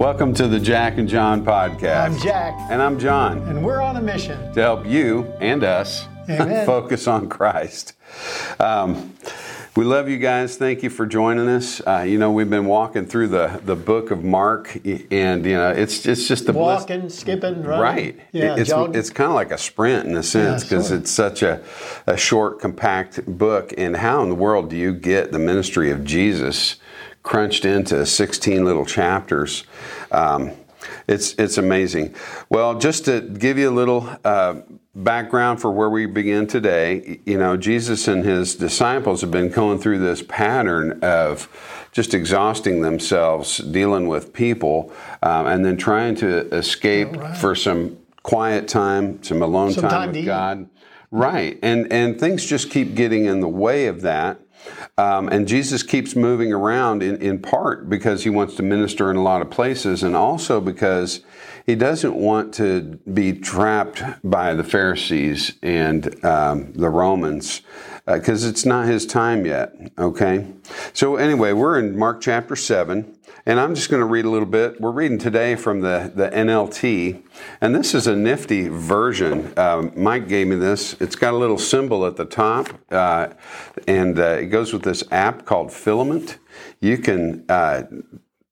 Welcome to the Jack and John podcast. I'm Jack, And I'm John and we're on a mission. to help you and us Amen. focus on Christ. Um, we love you guys. Thank you for joining us. Uh, you know, we've been walking through the, the book of Mark, and, you know, it's, it's just the bliss- Walking, skipping, running. Right. Yeah, it's jogging. it's kind of like a sprint in a sense Yeah, because sure. it's such a, a short, compact book. And how in the world do you get the ministry of Jesus crunched into 16 little chapters? Um, it's it's amazing. Well, just to give you a little uh, background for where we begin today, you know, Jesus and his disciples have been going through this pattern of just exhausting themselves dealing with people, um, and then trying to escape right. for some quiet time, some alone Some time, time with. God. Right, and and things just keep getting in the way of that. Um, and Jesus keeps moving around in, in part because he wants to minister in a lot of places, and also because he doesn't want to be trapped by the Pharisees and um, the Romans because it's not his time yet. Okay? So, anyway, we're in Mark chapter 7. And I'm just going to read a little bit. We're reading today from the, the NLT, and this is a nifty version. Um, Mike gave me this. It's got a little symbol at the top, uh, and uh, it goes with this app called Filament. You can uh,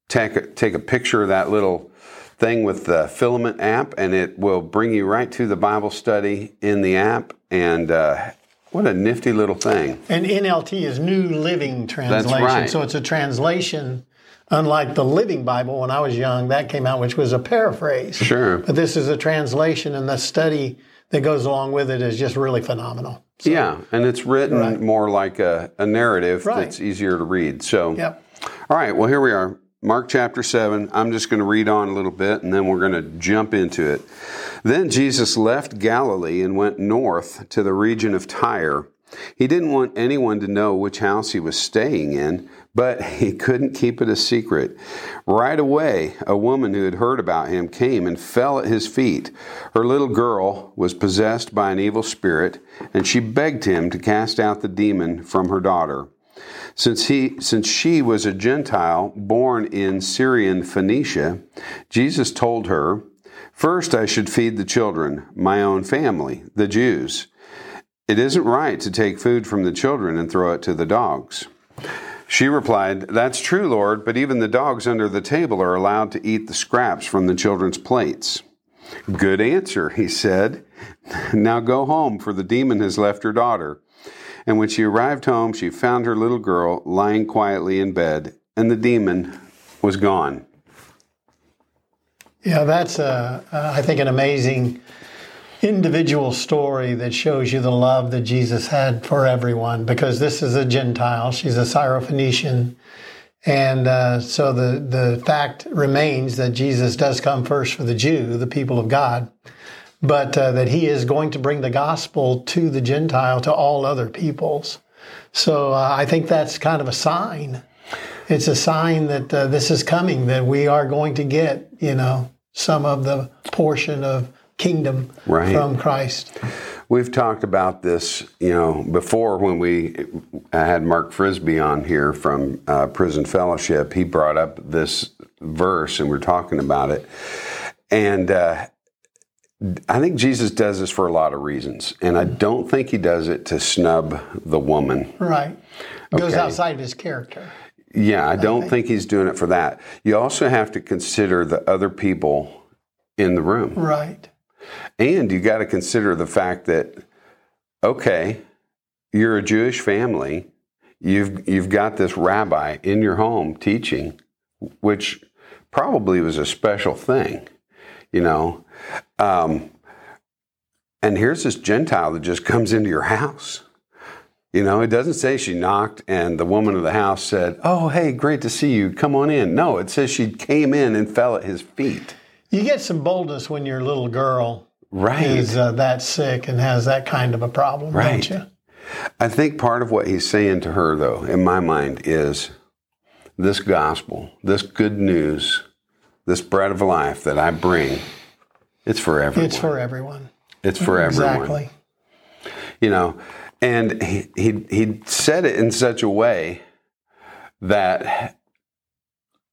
take, a, take a picture of that little thing with the Filament app, and it will bring you right to the Bible study in the app. And uh, what a nifty little thing. And NLT is New Living Translation. right. So it's a translation, unlike the Living Bible when I was young, that came out, which was a paraphrase. Sure. But this is a translation, and the study that goes along with it is just really phenomenal. Yeah, and it's written Right. more like a, a narrative Right. that's easier to read. So, Yep. all right, well, here we are. Mark chapter 7. I'm just going to read on a little bit and then we're going to jump into it. Then Jesus left Galilee and went north to the region of Tyre. He didn't want anyone to know which house he was staying in, but he couldn't keep it a secret. Right away, a woman who had heard about him came and fell at his feet. Her little girl was possessed by an evil spirit, and she begged him to cast out the demon from her daughter. Since, he, since she was a Gentile born in Syrian Phoenicia, Jesus told her, First I should feed the children, my own family, the Jews. It isn't right to take food from the children and throw it to the dogs. She replied, That's true, Lord, but even the dogs under the table are allowed to eat the scraps from the children's plates. Good answer, he said. Now go home, for the demon has left her daughter. And when she arrived home, she found her little girl lying quietly in bed, and the demon was gone. Yeah, that's, uh, I think, an amazing individual story that shows you the love that Jesus had for everyone because this is a Gentile. She's a Syrophoenician. And uh, so the, the fact remains that Jesus does come first for the Jew, the people of God, but uh, that he is going to bring the gospel to the Gentile, to all other peoples. So uh, I think that's kind of a sign. It's a sign that uh, this is coming, that we are going to get, you know, some of the portion of kingdom Right. from Christ. We've talked about this, you know, before when we had Mark Frisbee on here from uh, Prison Fellowship. He brought up this verse, and we're talking about it. And uh, I think Jesus does this for a lot of reasons, and I don't think he does it to snub the woman. Right. Goes Okay. outside of his character. Yeah, I don't think he's doing it for that. You also have to consider the other people in the room. Right. And you got to consider the fact that, okay, you're a Jewish family. You've you've got this rabbi in your home teaching, which probably was a special thing, you know. Um, and here's this Gentile that just comes into your house. You know, it doesn't say she knocked and the woman of the house said, "Oh, hey, great to see you. Come on in." No, it says she came in and fell at his feet. You get some boldness when your little girl Right. is uh, that sick and has that kind of a problem, Right. don't you? I think part of what he's saying to her, though, in my mind, is this gospel, this good news, this bread of life that I bring, it's for everyone. It's for everyone. It's for everyone. Exactly. You know, and he, he, he said it in such a way that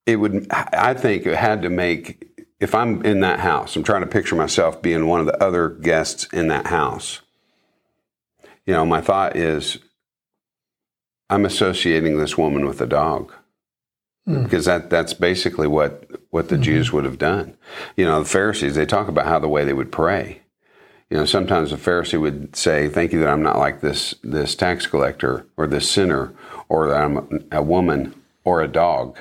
it would. I think it had to make. If I'm in that house, I'm trying to picture myself being one of the other guests in that house. You know, my thought is, I'm associating this woman with a dog hmm. because that that's basically what what the mm-hmm. Jews would have done. You know, the Pharisees they talk about how the way they would pray. You know, sometimes a Pharisee would say, "Thank you that I'm not like this this tax collector or this sinner, or that I'm a woman or a dog."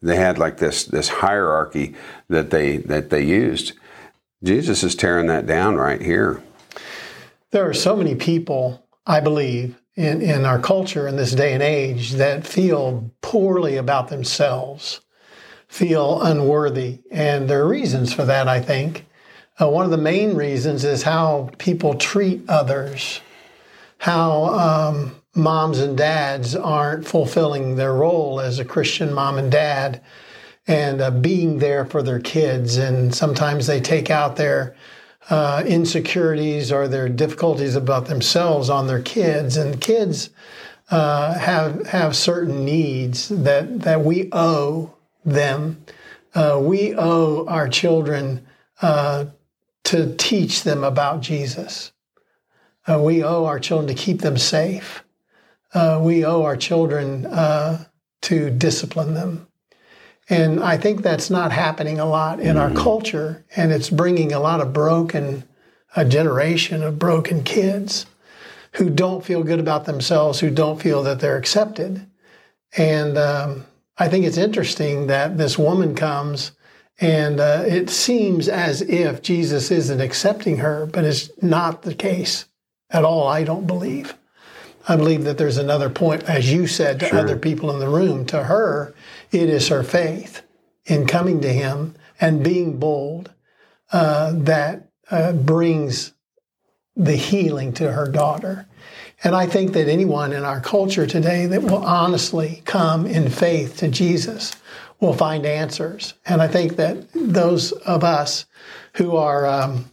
They had like this this hierarchy that they that they used. Jesus is tearing that down right here. There are so many people, I believe, in, in our culture in this day and age that feel poorly about themselves, feel unworthy. And there are reasons for that, I think. Uh, one of the main reasons is how people treat others, how um, moms and dads aren't fulfilling their role as a Christian mom and dad and uh, being there for their kids. And sometimes they take out their uh, insecurities or their difficulties about themselves on their kids. And kids uh, have have certain needs that that we owe them. Uh, we owe our children uh, to teach them about Jesus. Uh, we owe our children to keep them safe. Uh, we owe our children to discipline them. And I think that's not happening a lot in our culture, and it's bringing a lot of broken, a generation of broken kids who don't feel good about themselves, who don't feel that they're accepted. And um, I think it's interesting that this woman comes, and uh, it seems as if Jesus isn't accepting her, but it's not the case at all, I don't believe. I believe that there's another point, as you said to Sure. other people in the room, to her, it is her faith in coming to him and being bold uh, that uh, brings the healing to her daughter. And I think that anyone in our culture today that will honestly come in faith to Jesus will find answers. And I think that those of us who are um,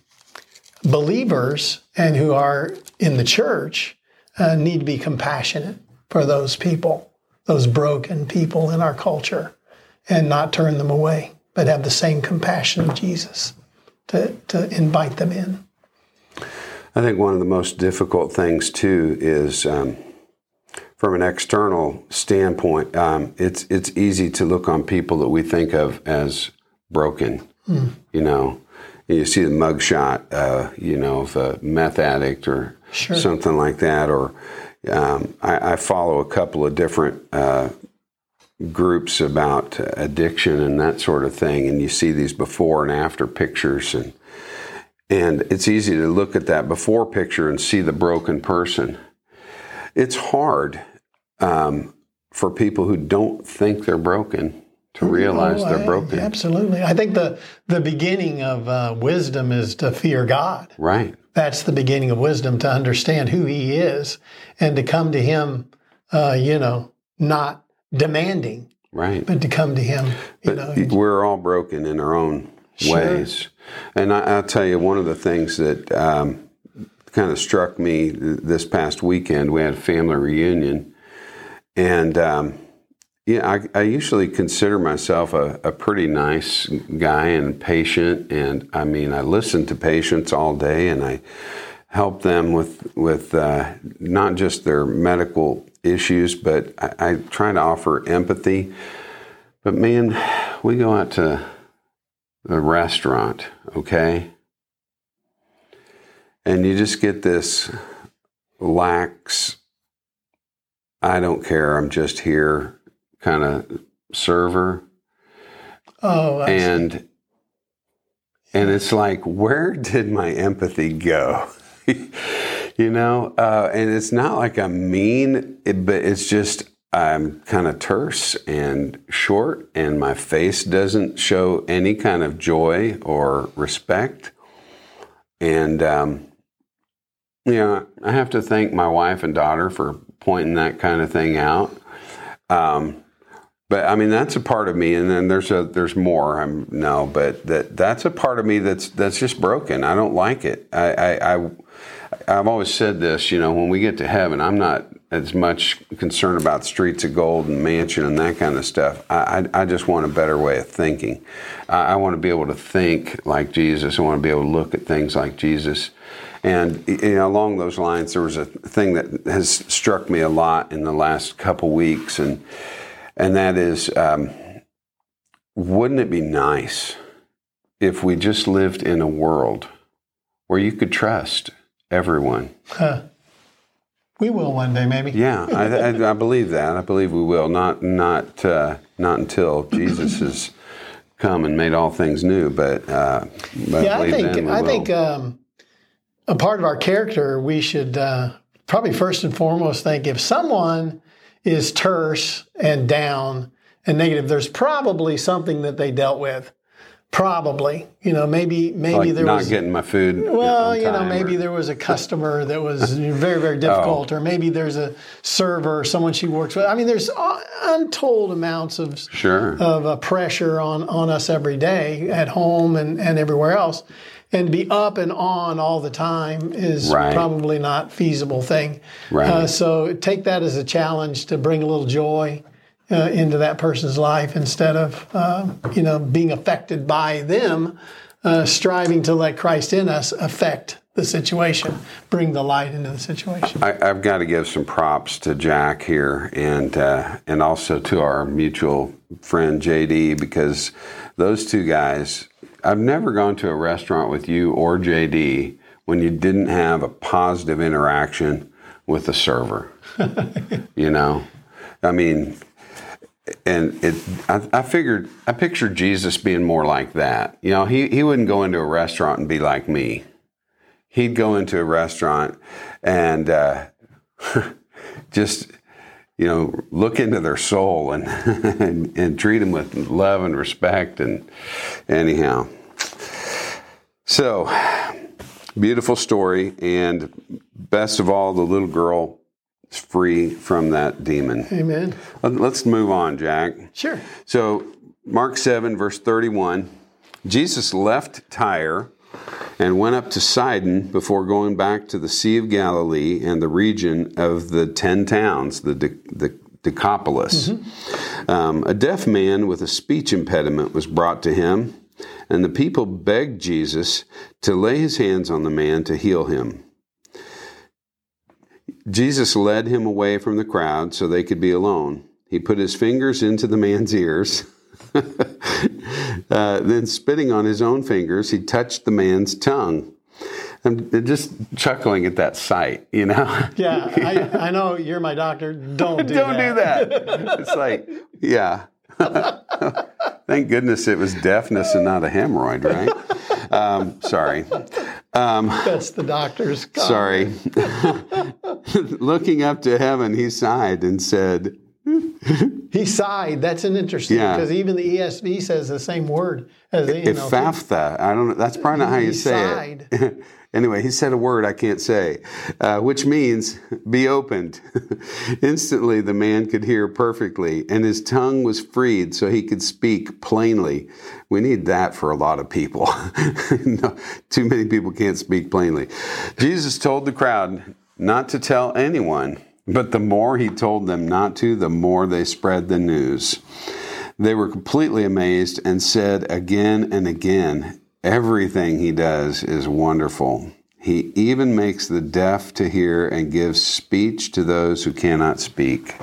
believers and who are in the church uh, need to be compassionate for those people, those broken people in our culture, and not turn them away, but have the same compassion of Jesus to, to invite them in. I think one of the most difficult things too is um, from an external standpoint. Um, it's it's easy to look on people that we think of as broken. You know, you see the mugshot, uh, you know, of a meth addict or Sure. something like that. Or um, I, I follow a couple of different uh, groups about addiction and that sort of thing, and you see these before and after pictures and. And it's easy to look at that before picture and see the broken person. It's hard um, for people who don't think they're broken to realize Oh, they're I- broken. Absolutely. I think the, the beginning of uh, wisdom is to fear God. Right. That's the beginning of wisdom to understand who He is and to come to Him, uh, you know, not demanding, Right. but to come to Him, you know. We're all broken in our own Sure. ways. And I, I'll tell you, one of the things that um, kind of struck me th- this past weekend, we had a family reunion. And um, yeah, I, I usually consider myself a, a pretty nice guy and patient. And I mean, I listen to patients all day and I help them with, with uh, not just their medical issues, but I, I try to offer empathy. But man, we go out to the restaurant, okay? And you just get this lax, I don't care, I'm just here kind of server. oh, I see. And and it's like, where did my empathy go? you know, uh, and it's not like I'm mean, but it's just I'm kind of terse and short, and my face doesn't show any kind of joy or respect. And um, you know, I have to thank my wife and daughter for pointing that kind of thing out. Um, but I mean, that's a part of me, and then there's a there's more. I'm no, but that that's a part of me that's that's just broken. I don't like it. I I, I I've always said this. You know, when we get to heaven, I'm not as much concerned about streets of gold and mansion and that kind of stuff. I, I, I just want a better way of thinking. I, I want to be able to think like Jesus. I want to be able to look at things like Jesus. And you know, along those lines, there was a thing that has struck me a lot in the last couple weeks, and and that is, um, wouldn't it be nice if we just lived in a world where you could trust everyone? Huh. We will one day, maybe. Yeah, I, I, I, believe that. I believe we will. Not not uh, not until Jesus has come and made all things new, but, uh, but yeah, I, think I will. think um, a part of our character we should uh, probably first and foremost think if someone is terse and down and negative, there's probably something that they dealt with. Probably, you know, maybe maybe like there not was getting my food. Well, you know, maybe or... there was a customer that was very very difficult, oh. or maybe there's a server, someone she works with. I mean, there's untold amounts of sure of uh, pressure on on us every day at home and and everywhere else, and be up and on all the time is right. probably not feasible thing. Right. Uh, so take that as a challenge to bring a little joy uh, into that person's life instead of uh, you know being affected by them uh, striving to let christ in us affect the situation bring the light into the situation I, have got to give some props to jack here and uh, and also to our mutual friend jd because those two guys i've never gone to a restaurant with you or jd when you didn't have a positive interaction with the server you know I mean, and it I, I, figured I pictured Jesus being more like that. You know, he, he wouldn't go into a restaurant and be like me. He'd go into a restaurant and uh, just you know look into their soul and, and, and treat them with love and respect and anyhow. So beautiful story and best of all the little girl is free from that demon. Amen. Let's move on, Jack. Sure. So, Mark 7, verse 31 Jesus left Tyre and went up to Sidon before going back to the Sea of Galilee and the region of the ten towns, the, De- the Decapolis. Mm-hmm. Um, a deaf man with a speech impediment was brought to him, and the people begged Jesus to lay his hands on the man to heal him. Jesus led him away from the crowd so they could be alone. He put his fingers into the man's ears. uh, then, spitting on his own fingers, he touched the man's tongue. I'm just chuckling at that sight, you know? Yeah, I, I know you're my doctor. Don't do Don't that. do that. It's like, yeah. Thank goodness it was deafness and not a hemorrhoid, right? Um, sorry. Um, That's the doctor's. Sorry. Looking up to heaven, he sighed and said, he sighed. That's an interesting because yeah. even the ESV says the same word as the Ephphatha. I don't know. That's probably not how you say sighed. it. anyway, he said a word I can't say, uh, which means be opened. Instantly, the man could hear perfectly, and his tongue was freed so he could speak plainly. We need that for a lot of people. no, too many people can't speak plainly. Jesus told the crowd not to tell anyone but the more he told them not to, the more they spread the news. They were completely amazed and said again and again, Everything he does is wonderful. He even makes the deaf to hear and gives speech to those who cannot speak.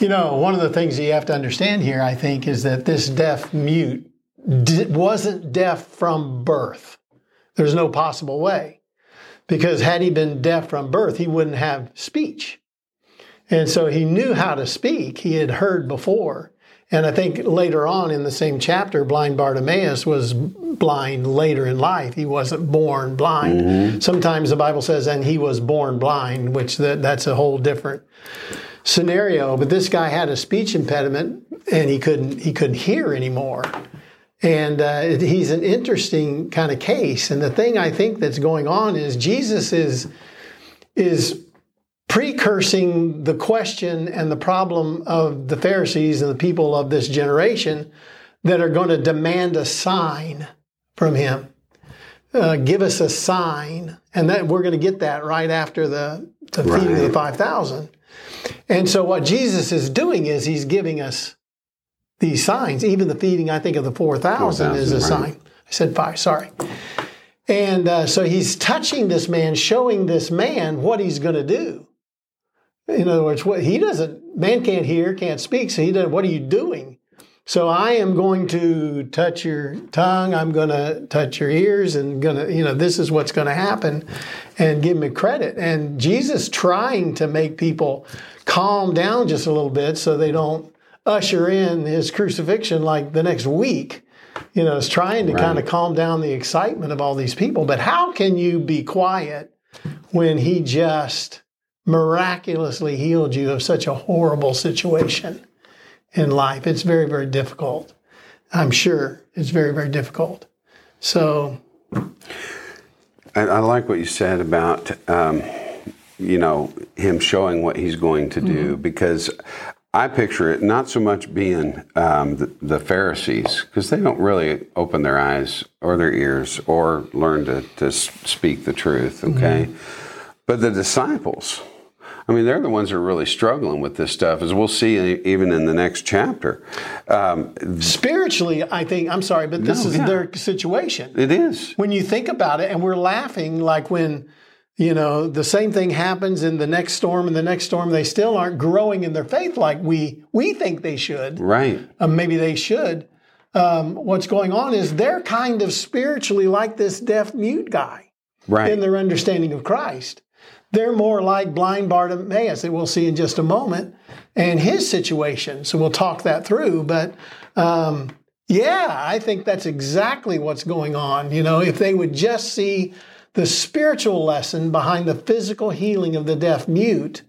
You know, one of the things you have to understand here, I think, is that this deaf mute wasn't deaf from birth. There's no possible way. Because had he been deaf from birth, he wouldn't have speech. And so he knew how to speak. He had heard before. And I think later on in the same chapter, blind Bartimaeus was blind later in life. He wasn't born blind. Mm-hmm. Sometimes the Bible says, and he was born blind, which that, that's a whole different scenario. But this guy had a speech impediment and he couldn't he couldn't hear anymore. And uh, he's an interesting kind of case. And the thing I think that's going on is Jesus is is precursing the question and the problem of the Pharisees and the people of this generation that are going to demand a sign from him. Uh, give us a sign, and that we're going to get that right after the, the feeding of the five thousand. And so what Jesus is doing is he's giving us these signs. Even the feeding, I think, of the 4,000 is a right. sign. I said five, sorry. And uh, so he's touching this man, showing this man what he's going to do. In other words, what he doesn't, man can't hear, can't speak, so he doesn't, what are you doing? So I am going to touch your tongue, I'm going to touch your ears, and going to, you know, this is what's going to happen, and give me credit. And Jesus trying to make people calm down just a little bit so they don't usher in his crucifixion like the next week. You know, is trying to Right. kind of calm down the excitement of all these people. But how can you be quiet when he just miraculously healed you of such a horrible situation in life? It's very, very difficult. I'm sure it's very, very difficult. So, I, I like what you said about, um, you know, him showing what he's going to do because I picture it not so much being um, the, the Pharisees because they don't really open their eyes or their ears or learn to, to speak the truth, okay? But the disciples, I mean, they're the ones that are really struggling with this stuff, as we'll see even in the next chapter. Um, spiritually, I think, I'm sorry, but this No, is yeah. their situation. it is. when you think about it, and we're laughing like when, you know, the same thing happens in the next storm and the next storm, they still aren't growing in their faith like we we think they should. Right. Um, maybe they should. Um, what's going on is they're kind of spiritually like this deaf mute guy Right. in their understanding of Christ. They're more like blind Bartimaeus that we'll see in just a moment and his situation. So we'll talk that through. But um, yeah, I think that's exactly what's going on. You know, if they would just see the spiritual lesson behind the physical healing of the deaf mute,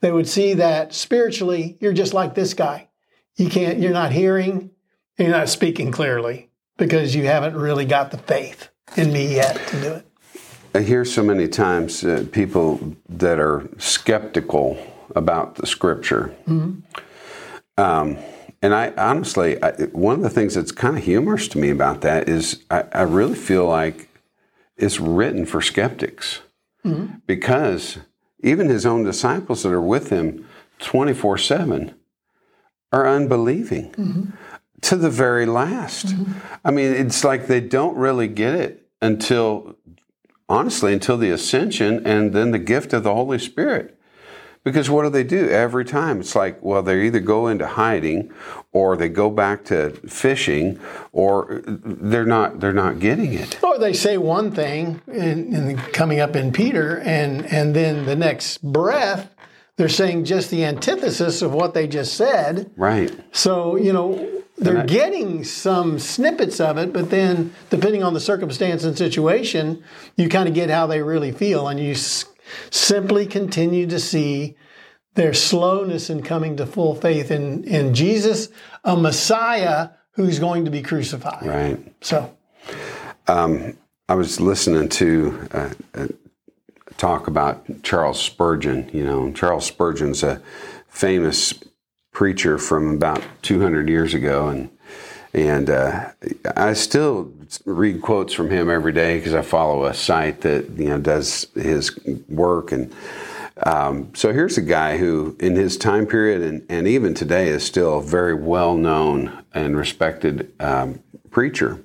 they would see that spiritually, you're just like this guy. You can't, you're not hearing, you're not speaking clearly because you haven't really got the faith in me yet to do it. I hear so many times uh, people that are skeptical about the scripture. Um, and I honestly, I, one of the things that's kind of humorous to me about that is I, I really feel like it's written for skeptics because even his own disciples that are with him 24 7 are unbelieving to the very last. I mean, it's like they don't really get it until, honestly, until the ascension and then the gift of the Holy Spirit. Because what do they do every time? It's like, well, they either go into hiding or they go back to fishing or they're not they're not getting it. Or they say one thing in, in coming up in Peter, and and then the next breath they're saying just the antithesis of what they just said. Right. So you know they're I- getting some snippets of it, but then depending on the circumstance and situation, you kind of get how they really feel, and you s- simply continue to see their slowness in coming to full faith in in Jesus, a Messiah who's going to be crucified. Right. So. I was listening to uh, uh, talk about Charles Spurgeon. You know, Charles Spurgeon's a famous preacher from about 200 years ago, and and uh, I still read quotes from him every day because I follow a site that you know does his work and. Um, so here's a guy who, in his time period and, and even today, is still a very well known and respected um, preacher.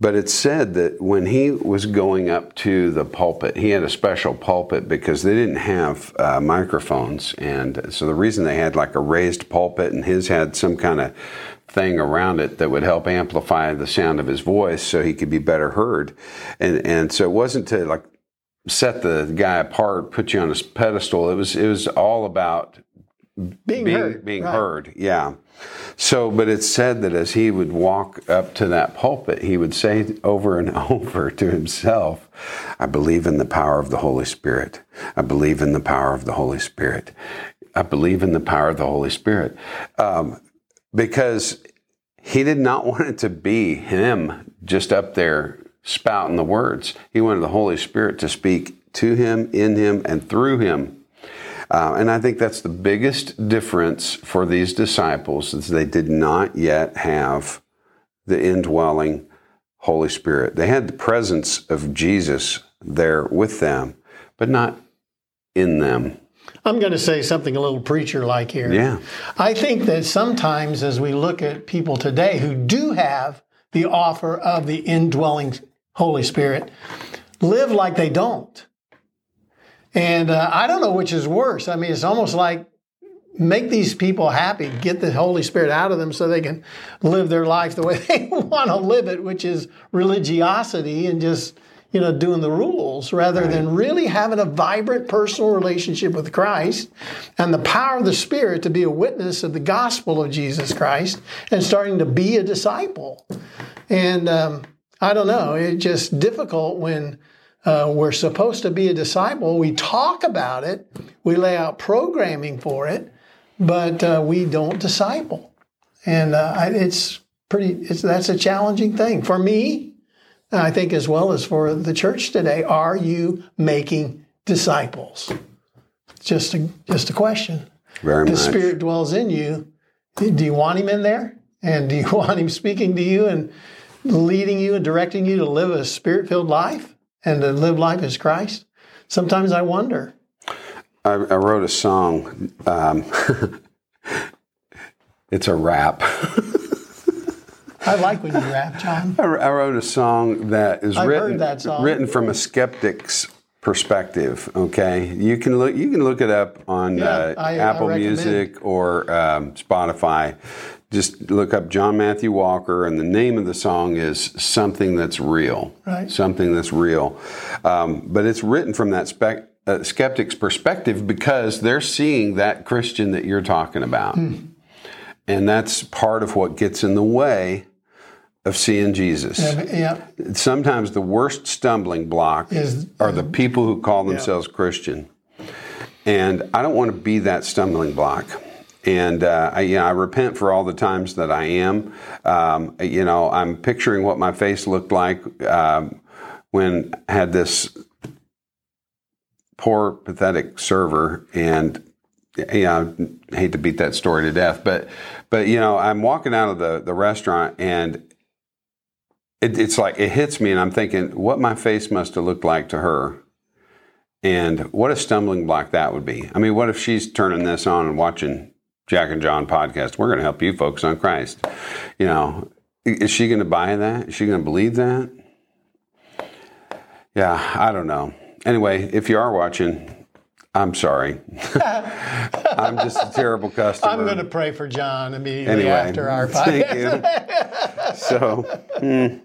But it's said that when he was going up to the pulpit, he had a special pulpit because they didn't have uh, microphones. And so the reason they had like a raised pulpit and his had some kind of thing around it that would help amplify the sound of his voice so he could be better heard. And, and so it wasn't to like set the guy apart, put you on a pedestal. It was, it was all about being, being, heard. being Right. heard. Yeah. So, but it's said that as he would walk up to that pulpit, he would say over and over to himself, I believe in the power of the Holy Spirit. I believe in the power of the Holy Spirit. I believe in the power of the Holy Spirit. Um, because he did not want it to be him just up there spouting the words. He wanted the Holy Spirit to speak to him, in him, and through him. Uh, and I think that's the biggest difference for these disciples is they did not yet have the indwelling Holy Spirit. They had the presence of Jesus there with them, but not in them. I'm going to say something a little preacher like here. Yeah. I think that sometimes as we look at people today who do have the offer of the indwelling Holy Spirit, live like they don't. And uh, I don't know which is worse. I mean, it's almost like make these people happy, get the Holy Spirit out of them so they can live their life the way they want to live it, which is religiosity and just you know, doing the rules rather right. than really having a vibrant personal relationship with Christ and the power of the Spirit to be a witness of the gospel of Jesus Christ and starting to be a disciple. And um, I don't know, it's just difficult when uh, we're supposed to be a disciple. We talk about it, we lay out programming for it, but uh, we don't disciple. And uh, it's pretty, it's, that's a challenging thing. For me, I think as well as for the church today, are you making disciples? Just a just a question. Very the much. Spirit dwells in you. Do you want Him in there? And do you want Him speaking to you and leading you and directing you to live a Spirit filled life and to live life as Christ? Sometimes I wonder. I, I wrote a song. Um, it's a rap. I like when you rap, John. I, wrote a song that is I've written that written from a skeptic's perspective. Okay, you can look you can look it up on Yeah, uh, I- I Apple recommend. Music or um, Spotify. Just look up John Matthew Walker, and the name of the song is "Something That's Real." Right. Something that's real, um, but it's written from that spec. Uh, skeptic's perspective because they're seeing that Christian that you're talking about. Hmm. And that's part of what gets in the way of seeing Jesus. Yeah, Sometimes the worst stumbling block Is- are the people who call themselves Christian. And I don't want to be that stumbling block. And uh, I, you know, I repent for all the times that I am. Um, you know, I'm picturing what my face looked like um, when I had this poor, pathetic server, and you know, I hate to beat that story to death, but but you know, I'm walking out of the the restaurant and it, it's like it hits me, and I'm thinking what my face must have looked like to her, and what a stumbling block that would be. I mean, what if she's turning this on and watching Jack and John podcast? We're going to help you focus on Christ. You know, is she going to buy that? Is she going to believe that? Yeah, I don't know. Anyway, if you are watching, I'm sorry. I'm just a terrible customer. I'm going to pray for John immediately Anyway, after our thank podcast. you. So, hmm.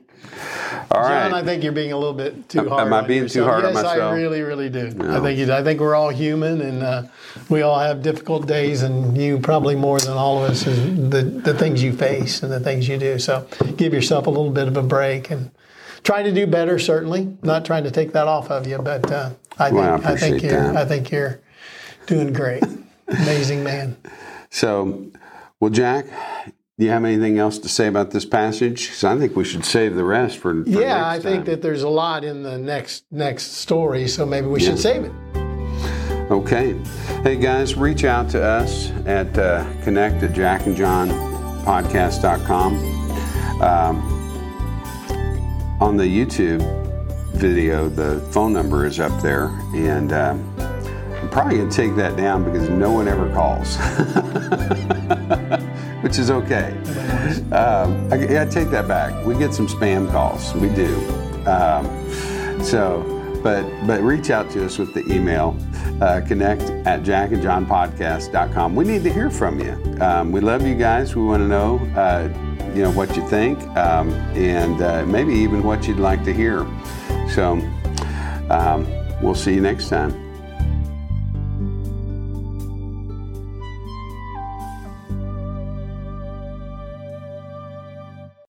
All John, right. I think you're being a little bit too Am- hard. am I on being too yourself. hard on yes, myself? I really, really do. I think you, I think we're all human, and uh, we all have difficult days, and you probably more than all of us is the the things you face and the things you do. So give yourself a little bit of a break and try to do better. Certainly, not trying to take that off of you, but uh, I think Well, I I, think you're that. I think you're doing great. Amazing man. So, well, Jack, do you have anything else to say about this passage? Because I think we should save the rest for. for Yeah, I think time. that there's a lot in the next next story, so maybe we should save it. Okay. Hey, guys, reach out to us at uh, connect at jackandjohnpodcast.com. Um, on the YouTube video, the phone number is up there, and um, I'm probably going to take that down because no one ever calls, which is okay. Um, I, I take that back. We get some spam calls. We do. Um, so, but but reach out to us with the email uh, connect at jackandjohnpodcast.com. We need to hear from you. Um, we love you guys. We want to know uh, you know what you think um, and uh, maybe even what you'd like to hear. So um, we'll see you next time.